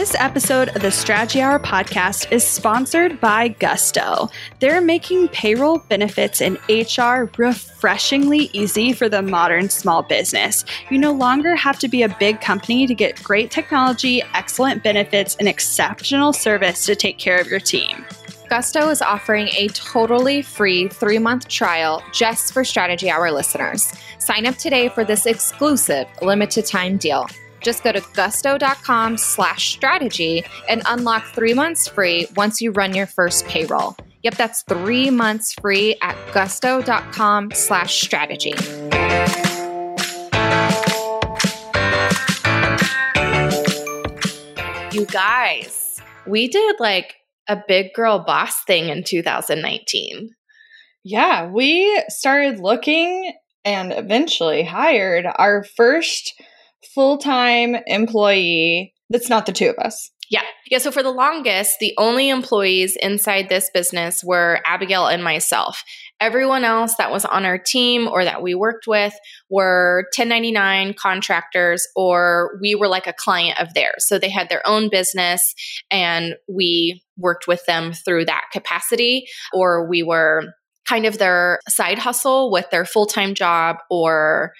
This episode of the Strategy Hour podcast is sponsored by Gusto. They're making payroll, benefits, and HR refreshingly easy for the modern small business. You no longer have to be a big company to get great technology, excellent benefits, and exceptional service to take care of your team. Gusto is offering a totally free three month trial just for Strategy Hour listeners. Sign up today for this exclusive limited time deal. Just go to gusto.com slash strategy and unlock three months free once you run your first payroll. Yep, that's three months free at gusto.com slash strategy. You guys, we did like a big girl boss thing in 2019. Yeah, we started looking and eventually hired our first full time employee that's not the two of us. Yeah. Yeah. So for the longest, the only employees inside this business were Abigail and myself. Everyone else that was on our team or that we worked with were 1099 contractors or we were like a client of theirs. So they had their own business and we worked with them through that capacity or we were kind of their side hustle with their full time job or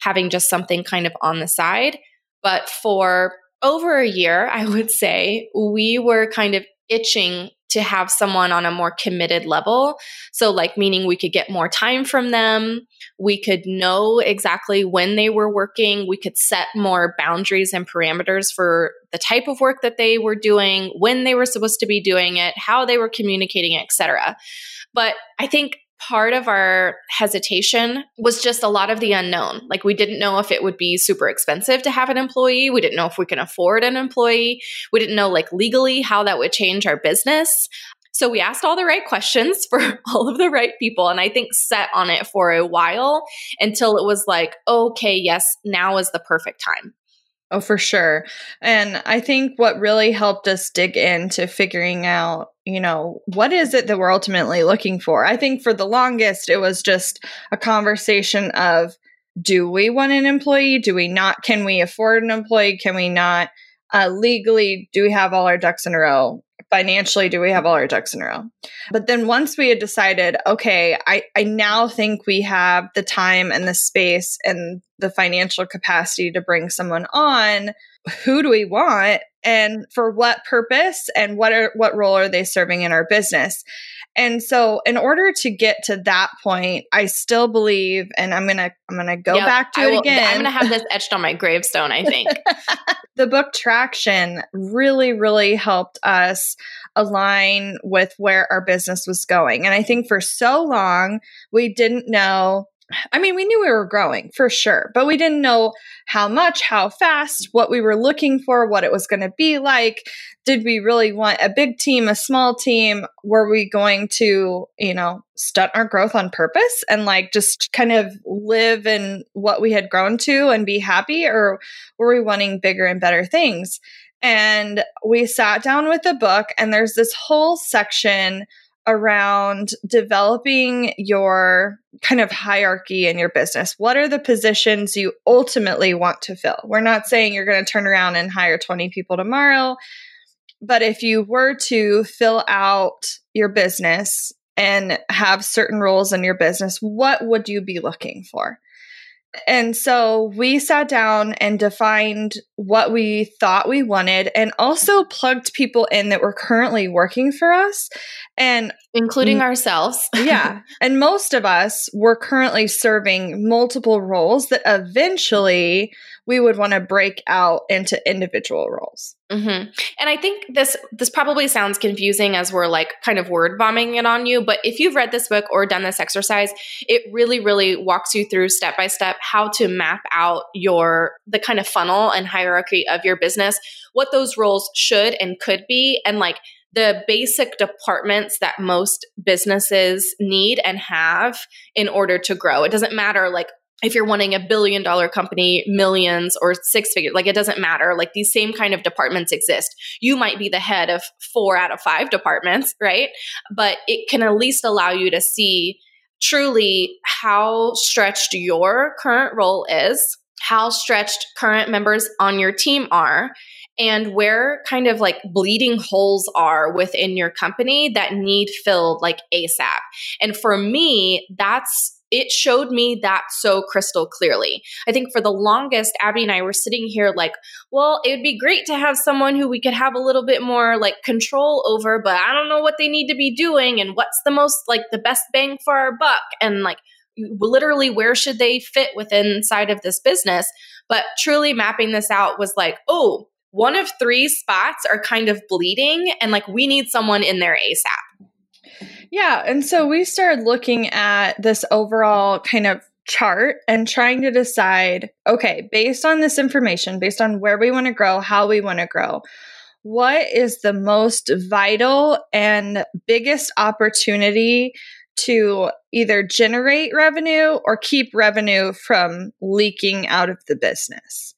having just something kind of on the side. But for over a year, I would say, we were kind of itching to have someone on a more committed level. So, like, meaning we could get more time from them. We could know exactly when they were working. We could set more boundaries and parameters for the type of work that they were doing, when they were supposed to be doing it, how they were communicating, etc. But I think part of our hesitation was just a lot of the unknown. Like we didn't know if it would be super expensive to have an employee. We didn't know if we can afford an employee. We didn't know like legally how that would change our business. So we asked all the right questions for all of the right people and I think set on it for a while until it was like, okay, yes, now is the perfect time. Oh, for sure. And I think what really helped us dig into figuring out, you know, what is it that we're ultimately looking for? I think for the longest, it was just a conversation of do we want an employee? Do we not? Can we afford an employee? Can we not? Uh, legally, do we have all our ducks in a row? Financially do we have all our ducks in a row? But then once we had decided okay i i now think we have the time and the space and the financial capacity to bring someone on who do we want? And for what purpose? And what are what role are they serving in our business and so in order to get to that point i still believe and i'm gonna i'm gonna go yep, back to I it will, again. i'm gonna have this etched on my gravestone i think. The book traction really really helped us align with where our business was going. And i think for so long we didn't know I mean, we knew we were growing for sure, but we didn't know how much, how fast, what we were looking for, what it was going to be like. Did we really want a big team, a small team? Were we going to, you know, stunt our growth on purpose and like just kind of live in what we had grown to and be happy? Or were we wanting bigger and better things? And we sat down with the book, and there's this whole section around developing your kind of hierarchy in your business. What are the positions you ultimately want to fill? We're not saying you're going to turn around and hire 20 people tomorrow, but if you were to fill out your business and have certain roles in your business, what would you be looking for? And so we sat down and defined what we thought we wanted and also plugged people in that were currently working for us and including ourselves. yeah. And most of us were currently serving multiple roles that eventually we would want to break out into individual roles. Mm-hmm. And I think this this probably sounds confusing as we're like kind of word bombing it on you, but if you've read this book or done this exercise, it really really walks you through step by step how to map out your the kind of funnel and hierarchy of your business, what those roles should and could be and like the basic departments that most businesses need and have in order to grow. It doesn't matter like if you're wanting a billion dollar company, millions or six figures, like it doesn't matter. Like these same kind of departments exist. You might be the head of four out of five departments, right? But it can at least allow you to see truly how stretched your current role is, how stretched current members on your team are, and where kind of like bleeding holes are within your company that need filled like ASAP. And for me, that's it showed me that so crystal clearly. I think for the longest, Abby and I were sitting here like, well, it would be great to have someone who we could have a little bit more like control over, but I don't know what they need to be doing and what's the most like the best bang for our buck and like literally where should they fit within inside of this business. But truly mapping this out was like, oh, one of three spots are kind of bleeding and like we need someone in there ASAP. Yeah. And so we started looking at this overall kind of chart and trying to decide okay, based on this information, based on where we want to grow, how we want to grow, what is the most vital and biggest opportunity to either generate revenue or keep revenue from leaking out of the business?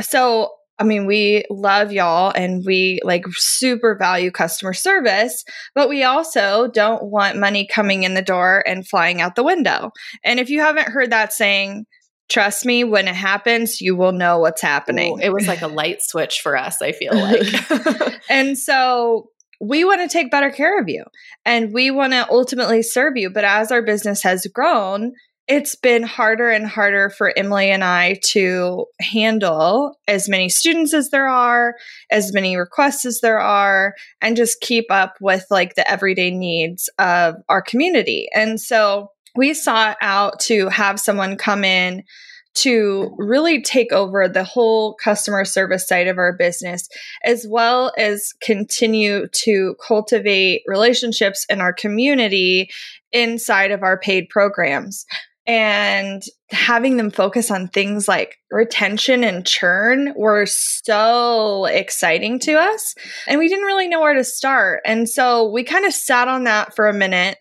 So I mean, we love y'all and we like super value customer service, but we also don't want money coming in the door and flying out the window. And if you haven't heard that saying, trust me, when it happens, you will know what's happening. Ooh, it was like a light switch for us, I feel like. and so we want to take better care of you and we want to ultimately serve you. But as our business has grown, it's been harder and harder for Emily and I to handle as many students as there are, as many requests as there are, and just keep up with like the everyday needs of our community. And so we sought out to have someone come in to really take over the whole customer service side of our business, as well as continue to cultivate relationships in our community inside of our paid programs and having them focus on things like retention and churn were so exciting to us and we didn't really know where to start. And so we kind of sat on that for a minute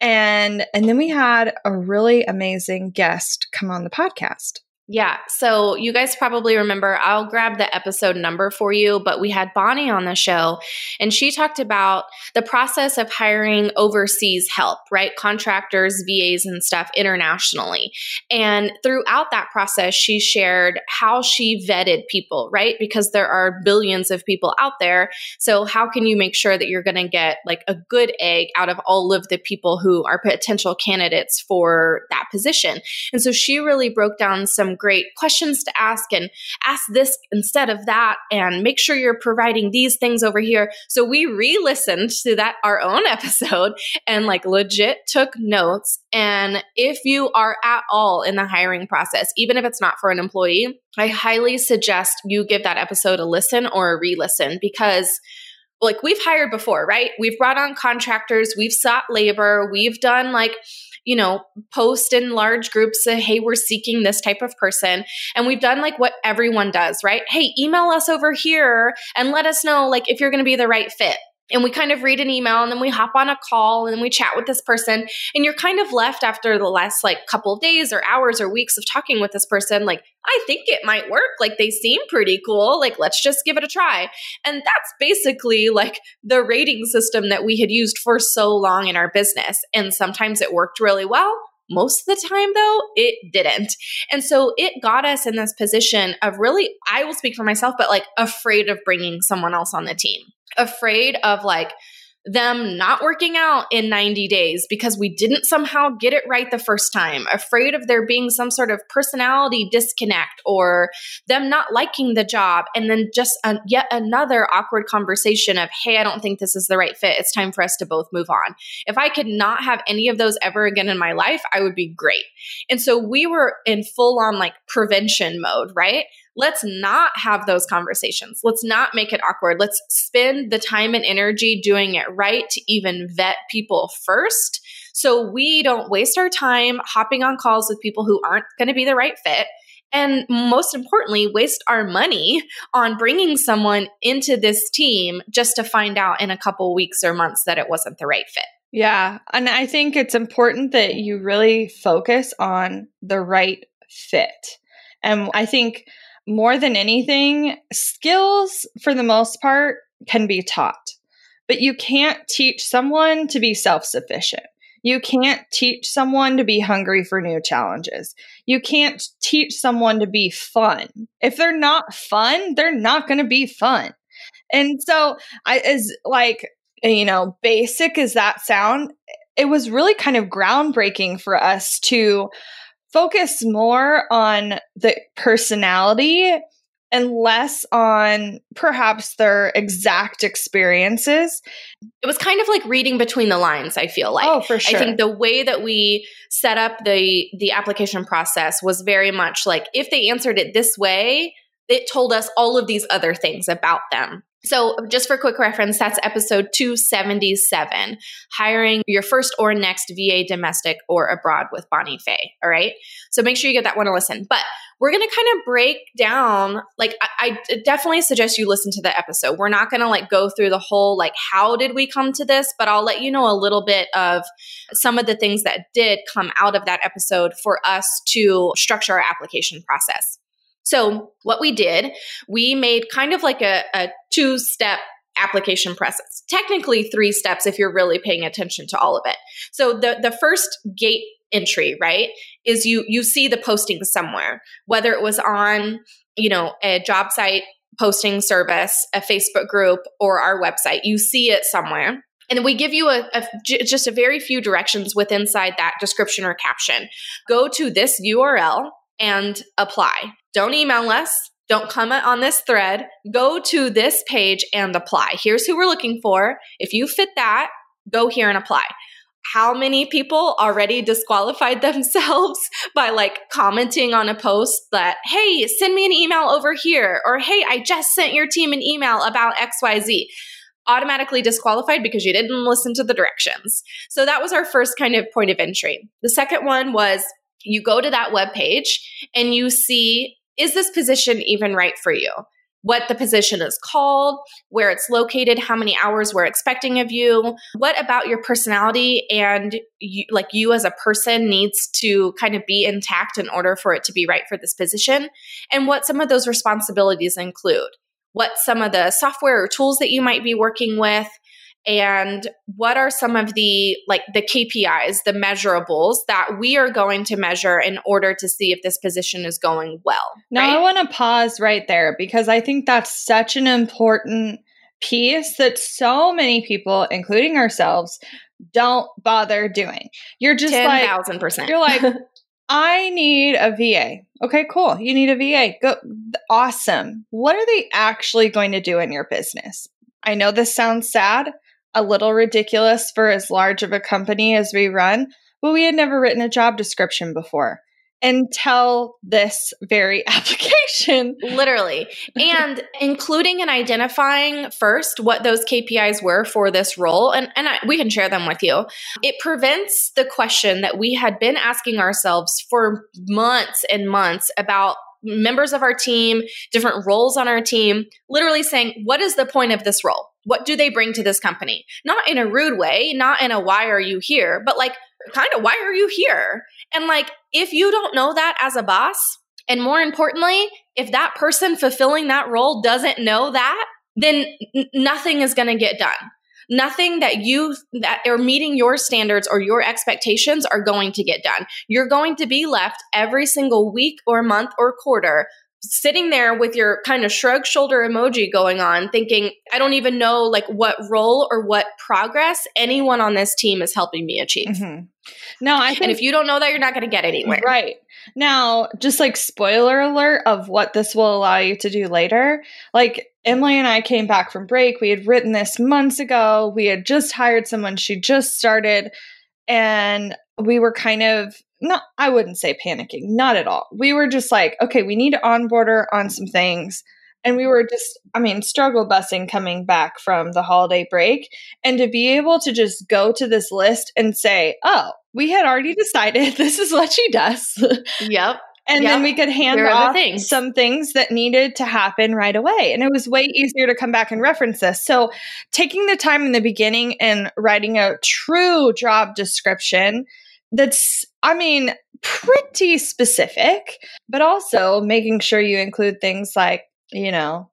and and then we had a really amazing guest come on the podcast yeah. So you guys probably remember, I'll grab the episode number for you, but we had Bonnie on the show and she talked about the process of hiring overseas help, right? Contractors, VAs, and stuff internationally. And throughout that process, she shared how she vetted people, right? Because there are billions of people out there. So how can you make sure that you're going to get like a good egg out of all of the people who are potential candidates for that position? And so she really broke down some great questions to ask and ask this instead of that and make sure you're providing these things over here. So we re-listened to that our own episode and like legit took notes. And if you are at all in the hiring process, even if it's not for an employee, I highly suggest you give that episode a listen or a re-listen because like we've hired before, right? We've brought on contractors, we've sought labor, we've done like you know, post in large groups say, hey, we're seeking this type of person. And we've done like what everyone does, right? Hey, email us over here and let us know like if you're going to be the right fit and we kind of read an email and then we hop on a call and then we chat with this person. And you're kind of left after the last like couple of days or hours or weeks of talking with this person like i think it might work. Like they seem pretty cool. Like let's just give it a try. And that's basically like the rating system that we had used for so long in our business. And sometimes it worked really well most of the time, though, it didn't. And so it got us in this position of really, I will speak for myself, but like afraid of bringing someone else on the team afraid of like them not working out in 90 days because we didn't somehow get it right the first time, afraid of there being some sort of personality disconnect or them not liking the job, and then just a, yet another awkward conversation of, hey, I don't think this is the right fit. It's time for us to both move on. If I could not have any of those ever again in my life, I would be great. And so we were in full on like prevention mode, right? Let's not have those conversations. Let's not make it awkward. Let's spend the time and energy doing it right to even vet people first. So we don't waste our time hopping on calls with people who aren't going to be the right fit. And most importantly, waste our money on bringing someone into this team just to find out in a couple weeks or months that it wasn't the right fit. Yeah. And I think it's important that you really focus on the right fit. And I think more than anything, skills for the most part can be taught, but you can't teach someone to be self sufficient. You can't teach someone to be hungry for new challenges. You can't teach someone to be fun. If they're not fun, they're not going to be fun. And so, I as like you know, basic as that sound, it was really kind of groundbreaking for us to focus more on the personality and less on perhaps their exact experiences. It was kind of like reading between the lines, I feel like. Oh, for sure. I think the way that we set up the the application process was very much like if they answered it this way, it told us all of these other things about them. So, just for quick reference, that's episode 277 hiring your first or next VA domestic or abroad with Bonnie Faye. All right. So, make sure you get that one to listen. But we're going to kind of break down, like, I, I definitely suggest you listen to the episode. We're not going to like go through the whole, like, how did we come to this? But I'll let you know a little bit of some of the things that did come out of that episode for us to structure our application process. So, what we did, we made kind of like a, a two step application process. Technically, three steps if you're really paying attention to all of it. So, the, the first gate entry, right, is you you see the posting somewhere, whether it was on, you know, a job site posting service, a Facebook group, or our website. You see it somewhere. And we give you a, just a very few directions with inside that description or caption. Go to this URL and apply. Don't email us. Don't comment on this thread. Go to this page and apply. Here's who we're looking for. If you fit that, go here and apply. How many people already disqualified themselves by like commenting on a post that, hey, send me an email over here, or hey, I just sent your team an email about XYZ? automatically disqualified because you didn't listen to the directions. So that was our first kind of point of entry. The second one was you go to that web page and you see is this position even right for you? What the position is called, where it's located, how many hours we're expecting of you, what about your personality and you, like you as a person needs to kind of be intact in order for it to be right for this position, and what some of those responsibilities include. What some of the software or tools that you might be working with, and what are some of the like the KPIs, the measurables that we are going to measure in order to see if this position is going well. Now right? I want to pause right there because I think that's such an important piece that so many people, including ourselves, don't bother doing. You're just 10, like thousand percent. You're like, I need a VA. Okay, cool. You need a VA. Go awesome. What are they actually going to do in your business? I know this sounds sad, a little ridiculous for as large of a company as we run, but we had never written a job description before until this very application. Literally. And including and identifying first what those KPIs were for this role, and, and I, we can share them with you. It prevents the question that we had been asking ourselves for months and months about members of our team, different roles on our team, literally saying, What is the point of this role? What do they bring to this company? Not in a rude way, not in a why are you here, but like, kind of, why are you here? And like, if you don't know that as a boss, and more importantly, if that person fulfilling that role doesn't know that, then n- nothing is going to get done nothing that you that are meeting your standards or your expectations are going to get done. You're going to be left every single week or month or quarter sitting there with your kind of shrug shoulder emoji going on thinking i don't even know like what role or what progress anyone on this team is helping me achieve. Mm-hmm. no i think, and if you don't know that you're not going to get anywhere. Right. Now just like spoiler alert of what this will allow you to do later. Like emily and i came back from break. We had written this months ago. We had just hired someone. She just started. And we were kind of not I wouldn't say panicking, not at all. We were just like, okay, we need to onboard her on some things. And we were just, I mean, struggle busing coming back from the holiday break. And to be able to just go to this list and say, oh, we had already decided this is what she does. Yep. and yep. then we could hand off things. some things that needed to happen right away. And it was way easier to come back and reference this. So, taking the time in the beginning and writing a true job description that's, I mean, pretty specific, but also making sure you include things like, you know,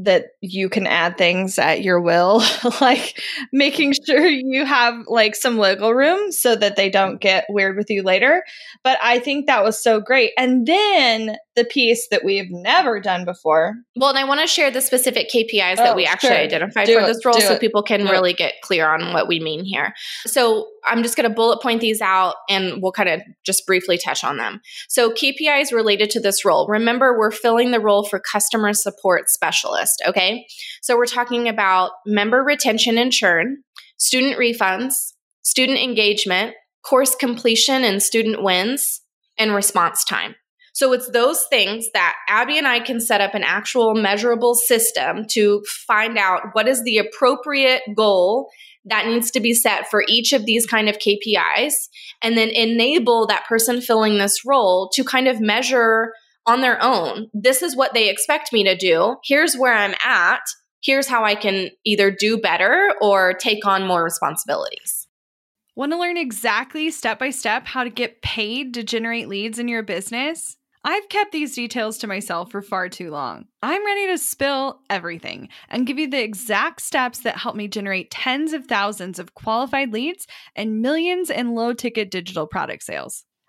that you can add things at your will, like making sure you have like some wiggle room so that they don't get weird with you later. But I think that was so great. And then the piece that we've never done before. Well, and I want to share the specific KPIs that Oh, we actually sure. identified Do for it, this role so it, people can do it. really get clear on what we mean here. So I'm just going to bullet point these out and we'll kind of just briefly touch on them. So KPIs related to this role. Remember, we're filling the role for customer support specialist. Okay. So we're talking about member retention and churn, student refunds, student engagement, course completion and student wins, and response time. So it's those things that Abby and I can set up an actual measurable system to find out what is the appropriate goal that needs to be set for each of these kind of KPIs and then enable that person filling this role to kind of measure on their own. This is what they expect me to do. Here's where I'm at. Here's how I can either do better or take on more responsibilities. Want to learn exactly step by step how to get paid to generate leads in your business? I've kept these details to myself for far too long. I'm ready to spill everything and give you the exact steps that help me generate tens of thousands of qualified leads and millions in low ticket digital product sales.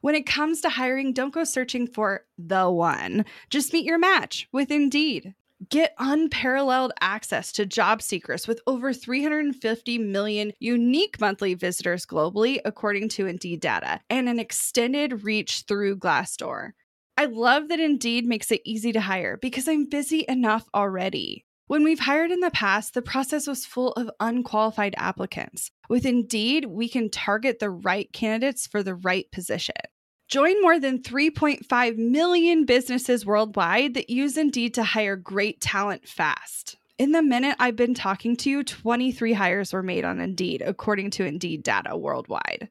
When it comes to hiring, don't go searching for the one. Just meet your match with Indeed. Get unparalleled access to job seekers with over 350 million unique monthly visitors globally, according to Indeed data, and an extended reach through Glassdoor. I love that Indeed makes it easy to hire because I'm busy enough already. When we've hired in the past, the process was full of unqualified applicants. With Indeed, we can target the right candidates for the right position. Join more than 3.5 million businesses worldwide that use Indeed to hire great talent fast. In the minute I've been talking to you, 23 hires were made on Indeed, according to Indeed data worldwide.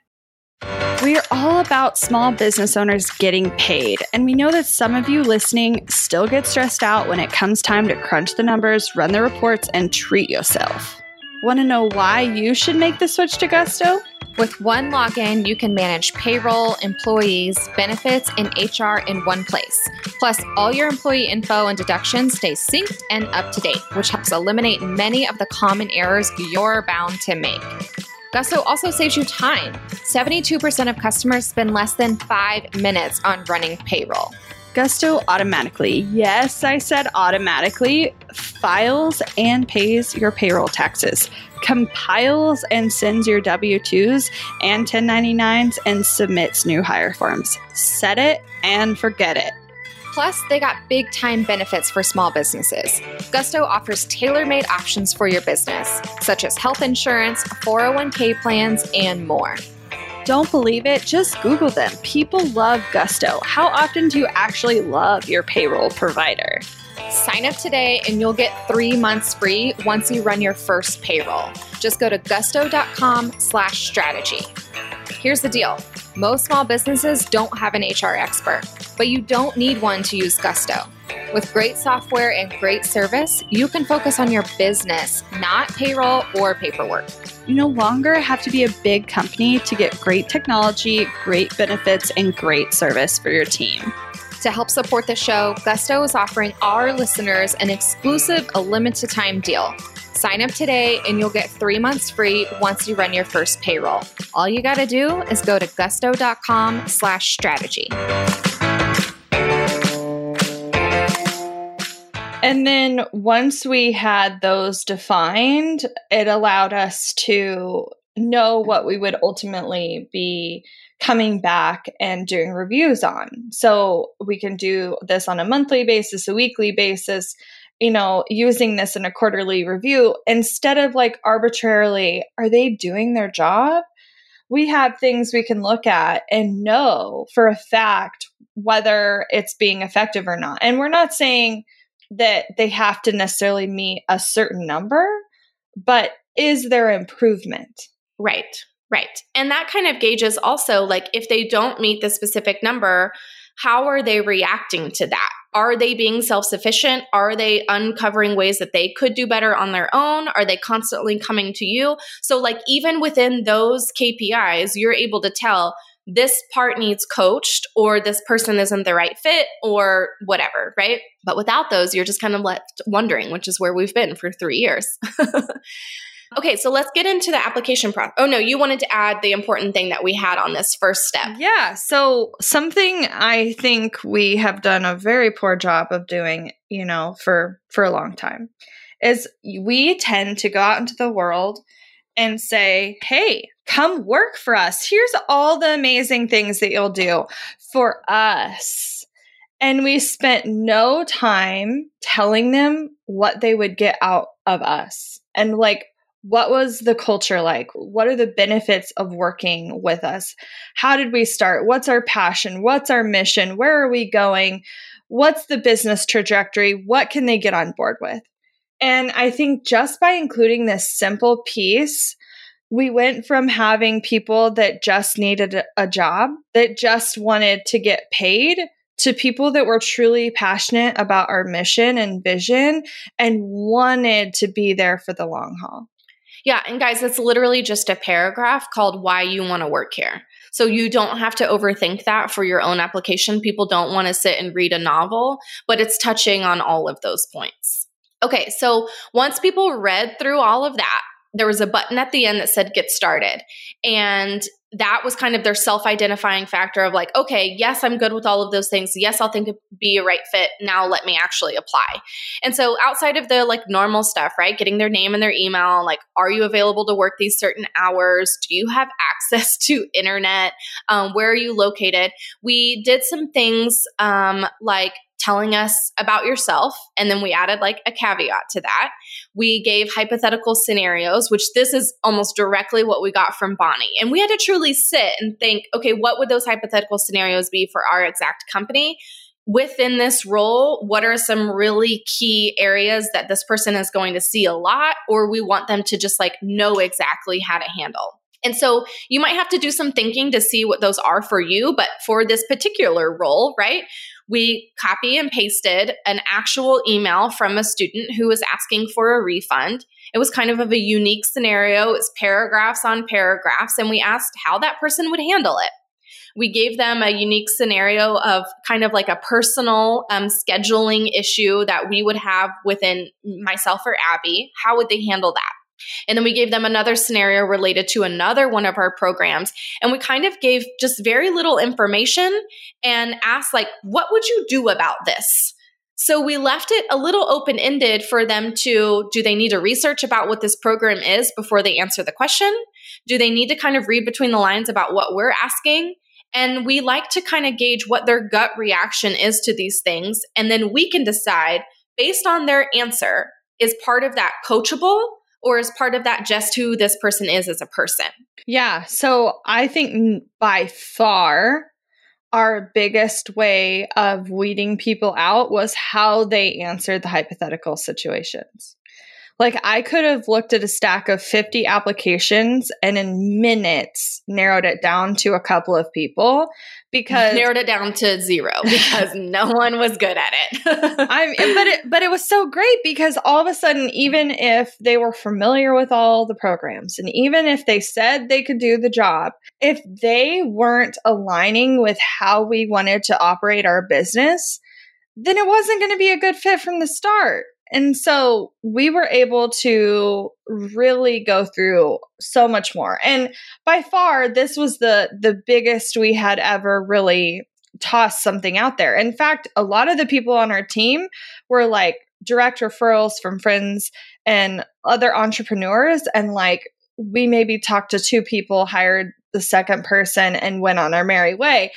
We are all about small business owners getting paid, and we know that some of you listening still get stressed out when it comes time to crunch the numbers, run the reports, and treat yourself. Want to know why you should make the switch to Gusto? With one login, you can manage payroll, employees, benefits, and HR in one place. Plus, all your employee info and deductions stay synced and up to date, which helps eliminate many of the common errors you're bound to make. Gusto also saves you time. 72% of customers spend less than five minutes on running payroll. Gusto automatically, yes, I said automatically, files and pays your payroll taxes, compiles and sends your W 2s and 1099s, and submits new hire forms. Set it and forget it. Plus, they got big time benefits for small businesses. Gusto offers tailor made options for your business, such as health insurance, 401k plans, and more. Don't believe it? Just Google them. People love Gusto. How often do you actually love your payroll provider? Sign up today and you'll get three months free once you run your first payroll. Just go to gusto.com slash strategy. Here's the deal. Most small businesses don't have an HR expert, but you don't need one to use Gusto. With great software and great service, you can focus on your business, not payroll or paperwork. You no longer have to be a big company to get great technology, great benefits, and great service for your team. To help support the show, Gusto is offering our listeners an exclusive, a limited time deal. Sign up today and you'll get three months free once you run your first payroll. All you got to do is go to gusto.com slash strategy. And then once we had those defined, it allowed us to know what we would ultimately be coming back and doing reviews on. So we can do this on a monthly basis, a weekly basis, you know, using this in a quarterly review instead of like arbitrarily, are they doing their job? We have things we can look at and know for a fact whether it's being effective or not. And we're not saying that they have to necessarily meet a certain number, but is there improvement? Right, right. And that kind of gauges also like if they don't meet the specific number, how are they reacting to that? Are they being self sufficient? Are they uncovering ways that they could do better on their own? Are they constantly coming to you? So, like, even within those KPIs, you're able to tell this part needs coached or this person isn't the right fit or whatever, right? But without those, you're just kind of left wondering, which is where we've been for three years. okay, so let's get into the application process. Oh, no, you wanted to add the important thing that we had on this first step. Yeah. So, something I think we have done a very poor job of doing, you know, for for a long time is we tend to go out into the world and say, hey, come work for us. Here's all the amazing things that you'll do for us. And we spent no time telling them what they would get out of us and like what was the culture like? What are the benefits of working with us? How did we start? What's our passion? What's our mission? Where are we going? What's the business trajectory? What can they get on board with? And I think just by including this simple piece, we went from having people that just needed a job, that just wanted to get paid, to people that were truly passionate about our mission and vision and wanted to be there for the long haul. Yeah. And guys, it's literally just a paragraph called Why You Want to Work Here. So you don't have to overthink that for your own application. People don't want to sit and read a novel, but it's touching on all of those points. Okay, so once people read through all of that, there was a button at the end that said get started. And that was kind of their self identifying factor of like, okay, yes, I'm good with all of those things. Yes, I'll think be a right fit. Now let me actually apply. And so outside of the like normal stuff, right? Getting their name and their email, like, are you available to work these certain hours? Do you have access to internet? Um, where are you located? We did some things um, like telling us about yourself. And then we added like a caveat to that. We gave hypothetical scenarios, which this is almost directly what we got from Bonnie. And we had to truly sit and think, okay, what would those hypothetical scenarios be for our exact company? Within this role, what are some really key areas that this person is going to see a lot, or we want them to just like know exactly how to handle? And so you might have to do some thinking to see what those are for you. But for this particular role, right, we copy and pasted an actual email from a student who was asking for a refund. It was kind of, of a unique scenario. It's paragraphs on paragraphs, and we asked how that person would handle it. We gave them a unique scenario of kind of like a personal um, scheduling issue that we would have within myself or Abby. How would they handle that? And then we gave them another scenario related to another one of our programs. And we kind of gave just very little information and asked, like, what would you do about this? So we left it a little open ended for them to do they need to research about what this program is before they answer the question? Do they need to kind of read between the lines about what we're asking? And we like to kind of gauge what their gut reaction is to these things. And then we can decide based on their answer is part of that coachable or is part of that just who this person is as a person? Yeah. So I think by far our biggest way of weeding people out was how they answered the hypothetical situations. Like I could have looked at a stack of 50 applications and in minutes narrowed it down to a couple of people because narrowed it down to zero because no one was good at it. I'm but it but it was so great because all of a sudden even if they were familiar with all the programs and even if they said they could do the job, if they weren't aligning with how we wanted to operate our business, then it wasn't going to be a good fit from the start. And so we were able to really go through so much more. And by far this was the the biggest we had ever really tossed something out there. In fact, a lot of the people on our team were like direct referrals from friends and other entrepreneurs and like we maybe talked to two people, hired the second person, and went on our merry way.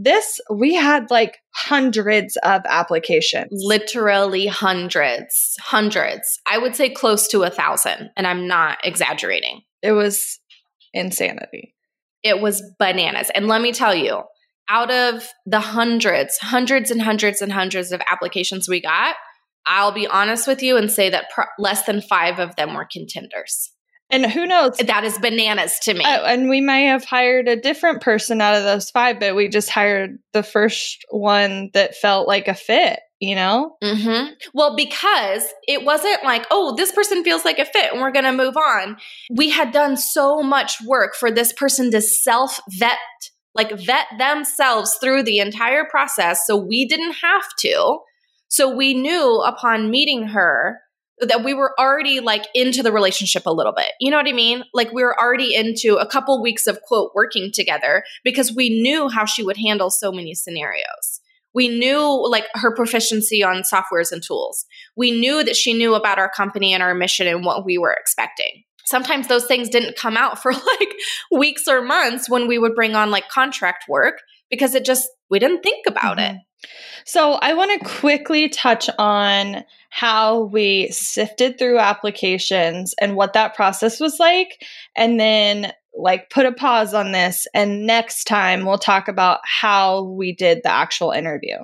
This, we had like hundreds of applications. Literally hundreds, hundreds. I would say close to a thousand, and I'm not exaggerating. It was insanity. It was bananas. And let me tell you, out of the hundreds, hundreds and hundreds and hundreds of applications we got, I'll be honest with you and say that less than five of them were contenders. And who knows? That is bananas to me. Uh, and we may have hired a different person out of those five, but we just hired the first one that felt like a fit, you know? Mm-hmm. Well, because it wasn't like, oh, this person feels like a fit and we're going to move on. We had done so much work for this person to self vet, like vet themselves through the entire process. So we didn't have to. So we knew upon meeting her that we were already like into the relationship a little bit. You know what I mean? Like we were already into a couple weeks of quote working together because we knew how she would handle so many scenarios. We knew like her proficiency on softwares and tools. We knew that she knew about our company and our mission and what we were expecting. Sometimes those things didn't come out for like weeks or months when we would bring on like contract work because it just, we didn't think about mm-hmm. it. So I want to quickly touch on how we sifted through applications and what that process was like. And then, like, put a pause on this. And next time, we'll talk about how we did the actual interview.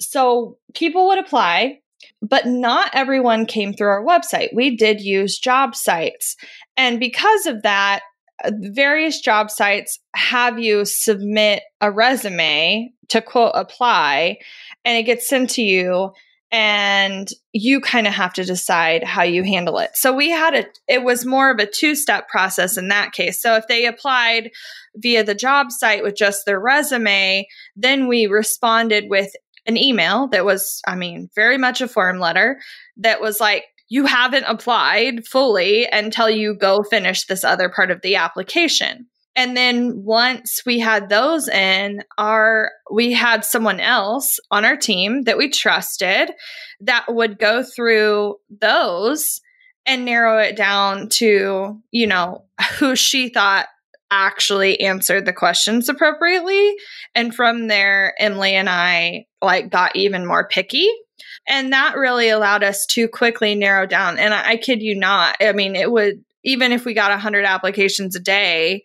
So, people would apply, but not everyone came through our website. We did use job sites. And because of that, Uh, various job sites have you submit a resume to quote apply and it gets sent to you and you kind of have to decide how you handle it. So we had a it was more of a two-step process in that case. So if they applied via the job site with just their resume, then we responded with an email that was I mean, very much a form letter that was like you haven't applied fully until you go finish this other part of the application. And then once we had those in, our we had someone else on our team that we trusted that would go through those and narrow it down to, you know, who she thought actually answered the questions appropriately. And from there, Emily and I like got even more picky. And that really allowed us to quickly narrow down. And I, I kid you not, I mean, it would, even if we got 100 applications a day,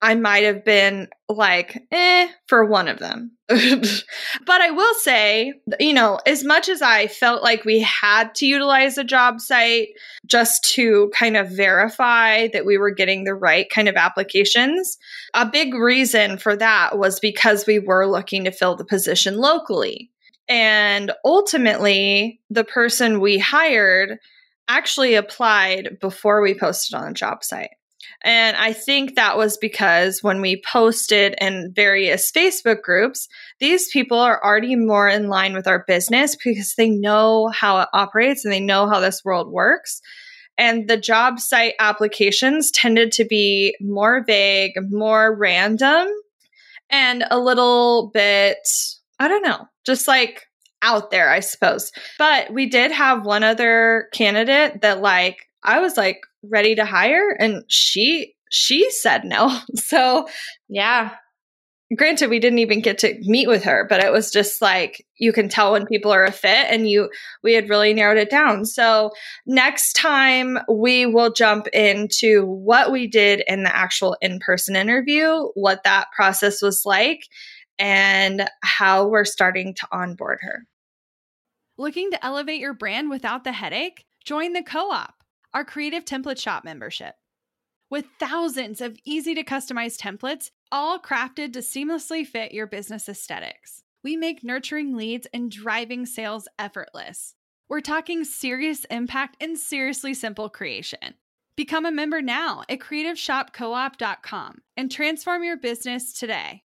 I might have been like, eh, for one of them. but I will say, you know, as much as I felt like we had to utilize a job site just to kind of verify that we were getting the right kind of applications, a big reason for that was because we were looking to fill the position locally. And ultimately, the person we hired actually applied before we posted on the job site. And I think that was because when we posted in various Facebook groups, these people are already more in line with our business because they know how it operates and they know how this world works. And the job site applications tended to be more vague, more random, and a little bit, I don't know, just like out there, I suppose. But we did have one other candidate that, like, I was like ready to hire, and she she said no. So yeah. Granted, we didn't even get to meet with her, but it was just like you can tell when people are a fit, and you we had really narrowed it down. So next time we will jump into what we did in the actual in person interview, what that process was like, and how we're starting to onboard her. Looking to elevate your brand without the headache? Join the co op, our creative template shop membership. With thousands of easy to customize templates, all crafted to seamlessly fit your business aesthetics, we make nurturing leads and driving sales effortless. We're talking serious impact and seriously simple creation. Become a member now at creativeshopcoop.com and transform your business today.